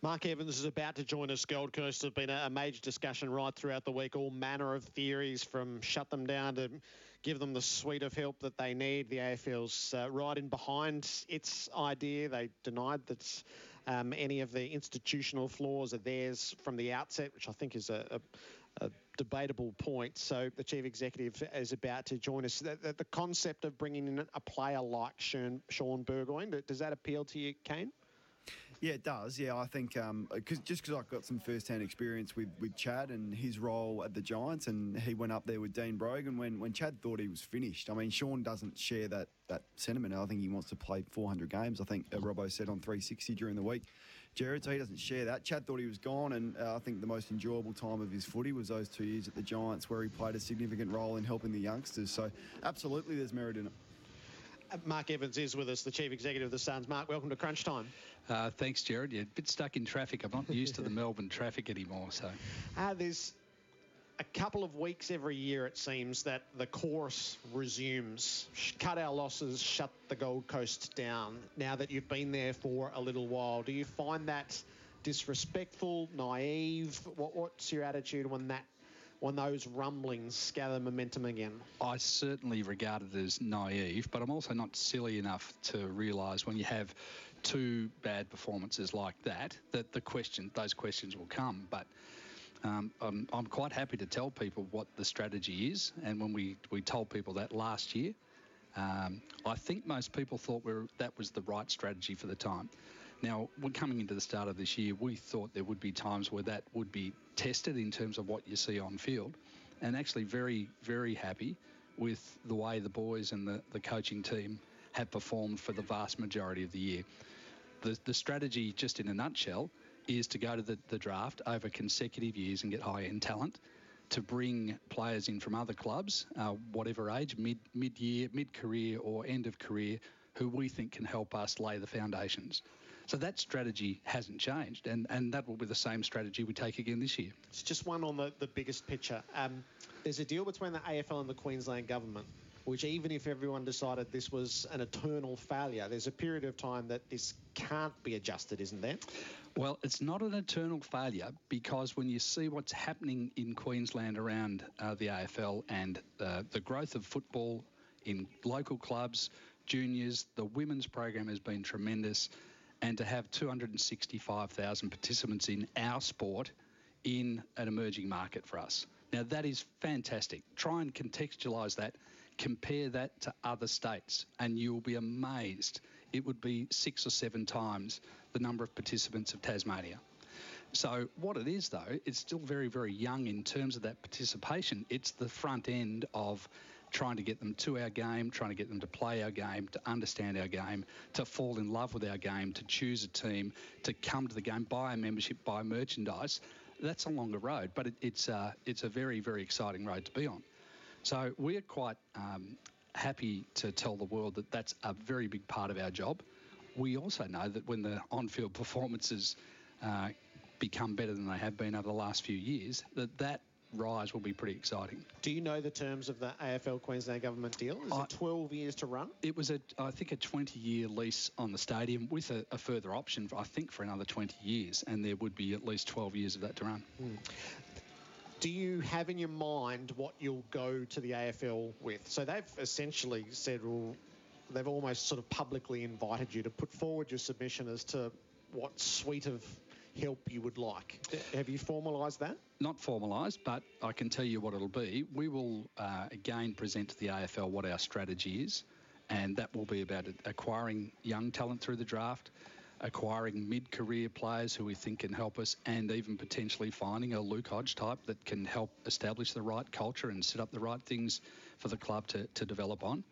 Mark Evans is about to join us. Gold Coast has been a major discussion right throughout the week. All manner of theories from shut them down to give them the suite of help that they need. The AFL's uh, right in behind its idea. They denied that um, any of the institutional flaws are theirs from the outset, which I think is a, a, a debatable point. So the chief executive is about to join us. The, the, the concept of bringing in a player like Sean, Shaun Burgoyne, does that appeal to you, Kane? Yeah, it does. Yeah, I think um, cause, just because I've got some first-hand experience with, with Chad and his role at the Giants, and he went up there with Dean Brogan when, when Chad thought he was finished. I mean, Shaun doesn't share that that sentiment. I think he wants to play 400 games. I think uh, Robbo said on 360 during the week. Jared, so he doesn't share that. Chad thought he was gone, and uh, I think the most enjoyable time of his footy was those two years at the Giants, where he played a significant role in helping the youngsters. So, absolutely, there's merit in it. Uh, Mark Evans is with us, the chief executive of the Suns. Mark, welcome to Crunch Time. Uh, thanks, Jared. You're a bit stuck in traffic. I'm not used to the Melbourne traffic anymore. So uh, there's a couple of weeks every year, it seems, that the course resumes. Cut our losses, shut the Gold Coast down. Now that you've been there for a little while, do you find that disrespectful, naive? What, what's your attitude when that when those rumblings gather momentum again? I certainly regard it as naive, but I'm also not silly enough to realise when you have two bad performances like that, that the question, those questions will come. But um, I'm, I'm, quite happy to tell people what the strategy is. And when we, we told people that last year, um, I think most people thought we that was the right strategy for the time. Now, we're coming into the start of this year, we thought there would be times where that would be tested in terms of what you see on field, and actually very, very happy with the way the boys and the, the coaching team have performed for the vast majority of the year. The, the strategy, just in a nutshell, is to go to the, the draft over consecutive years and get high end talent, to bring players in from other clubs, uh, whatever age, mid mid year, mid career, or end of career, who we think can help us lay the foundations. So that strategy hasn't changed, and, and that will be the same strategy we take again this year. It's just one on the, the biggest picture. Um, there's a deal between the AFL and the Queensland government which even if everyone decided this was an eternal failure, there's a period of time that this can't be adjusted, isn't there? Well, it's not an eternal failure because when you see what's happening in Queensland around uh, the AFL and uh, the growth of football in local clubs, juniors, the women's program has been tremendous. And to have 265,000 participants in our sport in an emerging market for us. Now, that is fantastic. Try and contextualise that Compare that to other states, and you'll be amazed. It would be six or seven times the number of participants of Tasmania. So, what it is, though, it's still very, very young in terms of that participation. It's the front end of trying to get them to our game, trying to get them to play our game, to understand our game, to fall in love with our game, to choose a team, to come to the game, buy a membership, buy merchandise. That's a longer road, but it, it's, uh, it's a very, very exciting road to be on. So we're quite um, happy to tell the world that that's a very big part of our job. We also know that when the on-field performances uh, become better than they have been over the last few years, that that rise will be pretty exciting. Do you know the terms of the AFL Queensland government deal? Is I, it 12 years to run? It was a, I think, a 20-year lease on the stadium with a, a, further option, I think, for another 20 years, and there would be at least 12 years of that to run. Mm do you have in your mind what you'll go to the AFL with? So they've essentially said, well, they've almost sort of publicly invited you to put forward your submission as to what suite of help you would like. Have you formalised that? Not formalised, but I can tell you what it'll be. We will uh, again present to the AFL what our strategy is, and that will be about acquiring young talent through the draft, acquiring mid-career players who we think can help us, and even potentially finding a Luke Hodge type that can help establish the right culture and set up the right things for the club to, to develop on.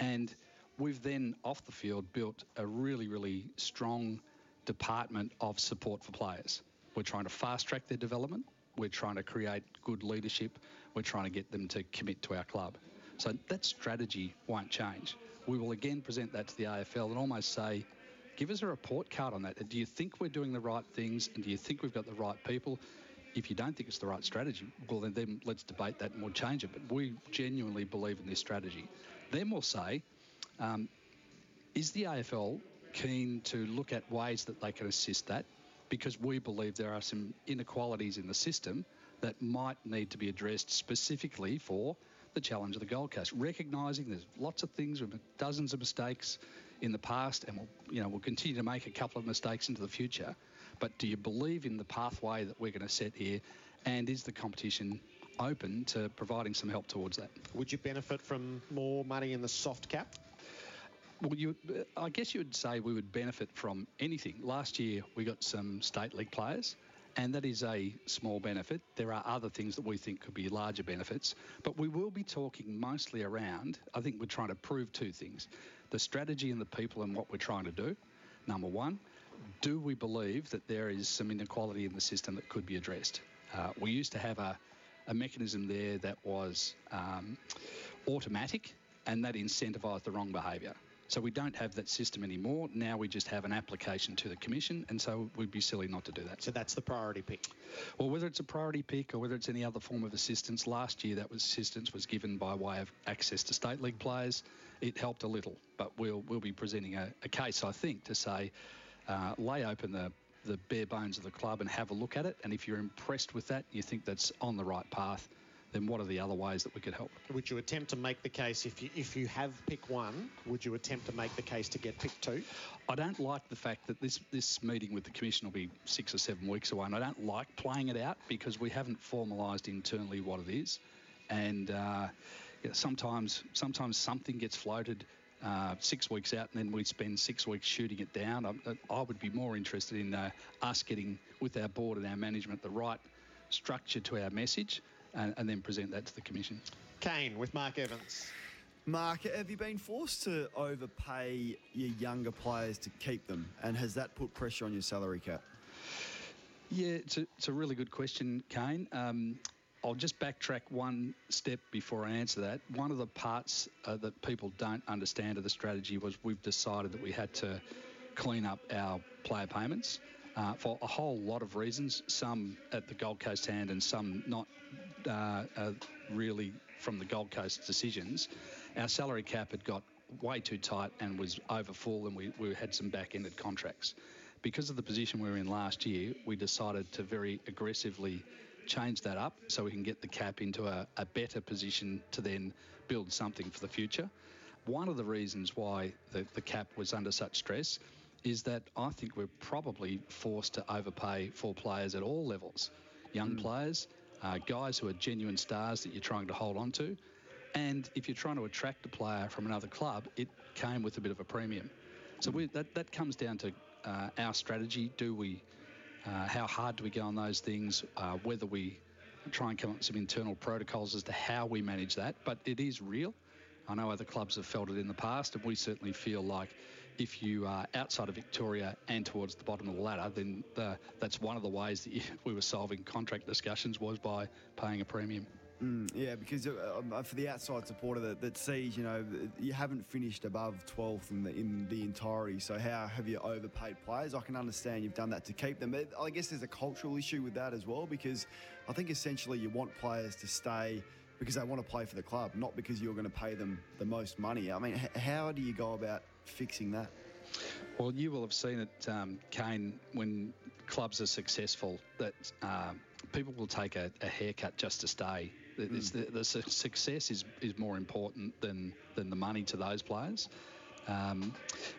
And we've then, off the field, built a really, really strong department of support for players. We're trying to fast track their development. We're trying to create good leadership. We're trying to get them to commit to our club. So that strategy won't change. We will again present that to the AFL and almost say, give us a report card on that. Do you think we're doing the right things and do you think we've got the right people? If you don't think it's the right strategy, well, then, then let's debate that and we'll change it. But we genuinely believe in this strategy. Then we'll say, um, is the AFL keen to look at ways that they can assist that? Because we believe there are some inequalities in the system that might need to be addressed specifically for the challenge of the Gold Coast, recognising there's lots of things, we've dozens of mistakes in the past, and we'll, you know, we'll continue to make a couple of mistakes into the future. But do you believe in the pathway that we're going to set here, and is the competition open to providing some help towards that? Would you benefit from more money in the soft cap? Well, you, I guess you would say we would benefit from anything. Last year we got some state league players and that is a small benefit. There are other things that we think could be larger benefits, but we will be talking mostly around, I think we're trying to prove two things the strategy and the people and what we're trying to do. Number one, do we believe that there is some inequality in the system that could be addressed? Uh, we used to have a, a mechanism there that was um, automatic and that incentivised the wrong behaviour. So we don't have that system anymore. Now we just have an application to the Commission, and so we'd be silly not to do that. So that's the priority pick. Well, whether it's a priority pick or whether it's any other form of assistance, last year that was assistance was given by way of access to state league players. It helped a little, but we'll we'll be presenting a, a case, I think, to say uh, lay open the the bare bones of the club and have a look at it. And if you're impressed with that, you think that's on the right path, then what are the other ways that we could help? Would you attempt to make the case if you if you have pick one? Would you attempt to make the case to get pick two? I don't like the fact that this this meeting with the commission will be six or seven weeks away, and I don't like playing it out because we haven't formalised internally what it is, and uh, yeah, sometimes sometimes something gets floated. Uh, six weeks out, and then we spend six weeks shooting it down. I, I would be more interested in uh, us getting with our board and our management the right structure to our message and, and then present that to the Commission. Kane with Mark Evans. Mark, have you been forced to overpay your younger players to keep them? And has that put pressure on your salary cap? Yeah, it's a, it's a really good question, Kane. Um, I'll just backtrack one step before I answer that. One of the parts uh, that people don't understand of the strategy was we've decided that we had to clean up our player payments uh, for a whole lot of reasons, some at the Gold Coast hand and some not uh, uh, really from the Gold Coast decisions, our salary cap had got way too tight and was over full, and we, we had some back ended contracts. Because of the position we were in last year, we decided to very aggressively change that up so we can get the cap into a, a better position to then build something for the future. One of the reasons why the, the cap was under such stress is that I think we're probably forced to overpay for players at all levels young mm. players, uh, guys who are genuine stars that you're trying to hold on to. And if you're trying to attract a player from another club, it came with a bit of a premium. So we, that, that comes down to uh, our strategy. Do we, uh, how hard do we go on those things? Uh, whether we try and come up with some internal protocols as to how we manage that. But it is real. I know other clubs have felt it in the past, and we certainly feel like if you are outside of Victoria and towards the bottom of the ladder, then the, that's one of the ways that you, we were solving contract discussions was by paying a premium. Mm, yeah, because uh, um, for the outside supporter that, that, sees, you know, you haven't finished above 12th in the, in the entirety. So how have you overpaid players? I can understand you've done that to keep them. But I guess there's a cultural issue with that as well because I think essentially you want players to stay because they want to play for the club, not because you're going to pay them the most money. I mean, how do you go about fixing that? Well, you will have seen it, um, Kane, when clubs are successful, that uh, people will take a, a, haircut just to stay. Mm. The, the, success is, is more important than, than the money to those players. Um,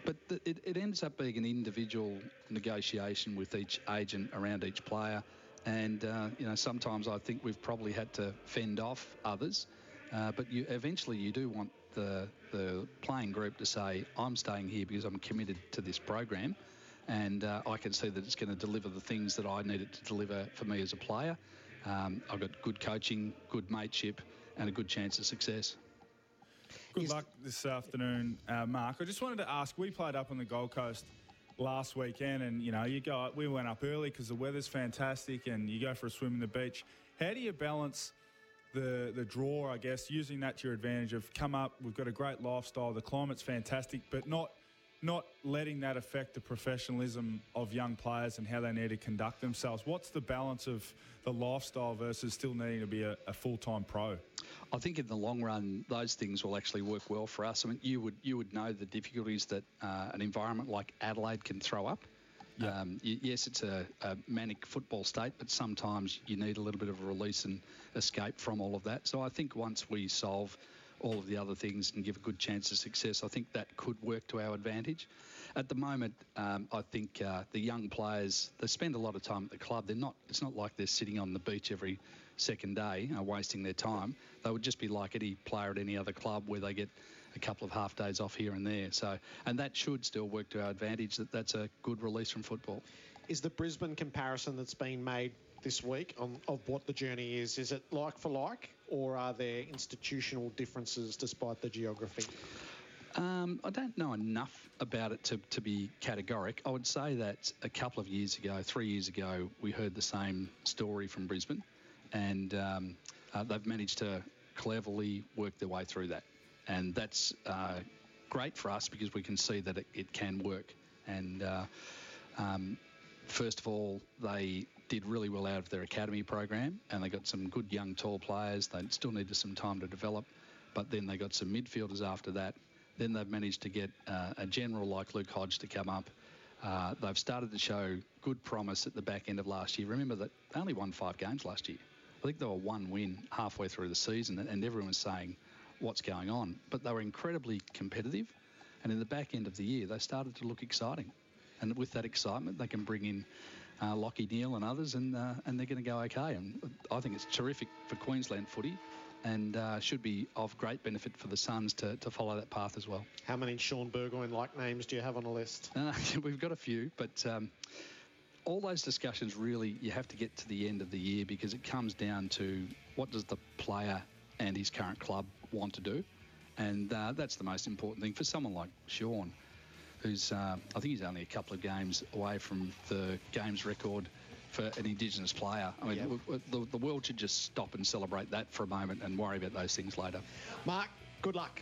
but the, it, it, ends up being an individual negotiation with each agent around each player. And, uh, you know, sometimes I think we've probably had to fend off others. Uh, but you eventually you do want the the playing group to say, I'm staying here because I'm committed to this program. and uh, I can see that it's going to deliver the things that I need it to deliver for me as a player. Um, I've got good coaching, good mateship, and a good chance of success. Good luck this afternoon, uh, Mark. I just wanted to ask. We played up on the Gold Coast last weekend, and you know, you go. We went up early because the weather's fantastic, and you go for a swim in the beach. How do you balance the the draw? I guess using that to your advantage. Of come up, we've got a great lifestyle. The climate's fantastic, but not not letting that affect the professionalism of young players and how they need to conduct themselves. What's the balance of the lifestyle versus still needing to be a, a full time pro? I think in the long run, those things will actually work well for us. I mean, you would you would know the difficulties that uh, an environment like Adelaide can throw up. Yeah. Um, yes, it's a, a, manic football state, but sometimes you need a little bit of a release and escape from all of that. So I think once we solve all of the other things and give a good chance of success, I think that could work to our advantage. At the moment, um, I think uh, the young players they spend a lot of time at the club. They're not. It's not like they're sitting on the beach every second day, uh, wasting their time. They would just be like any player at any other club where they get a couple of half days off here and there. So, and that should still work to our advantage. That that's a good release from football. Is the Brisbane comparison that's been made this week on, of what the journey is? Is it like for like, or are there institutional differences despite the geography? Um, I don't know enough about it to, to be categoric. I would say that a couple of years ago, three years ago, we heard the same story from Brisbane and um, uh, they've managed to cleverly work their way through that. And that's uh, great for us because we can see that it, it can work. And uh, um, first of all, they did really well out of their academy program and they got some good young tall players. They still needed some time to develop, but then they got some midfielders after that. Then they've managed to get uh, a general like Luke Hodge to come up. Uh, they've started to show good promise at the back end of last year. Remember that they only won five games last year. I think they were one win halfway through the season, and everyone was saying, what's going on? But they were incredibly competitive, and in the back end of the year, they started to look exciting. And with that excitement, they can bring in uh, Lachie Neale and others, and uh, and they're going to go okay. And I think it's terrific for Queensland footy, and uh, should be of great benefit for the Suns to, to follow that path as well. How many Shaun Burgoyne-like names do you have on the list? Uh, we've got a few, but. Um, all those discussions really you have to get to the end of the year because it comes down to what does the player and his current club want to do, and uh, that's the most important thing for someone like Shaun, who's uh, I think he's only a couple of games away from the games record for an Indigenous player. I mean, w- w- the, the world should just stop and celebrate that for a moment and worry about those things later. Mark, good luck.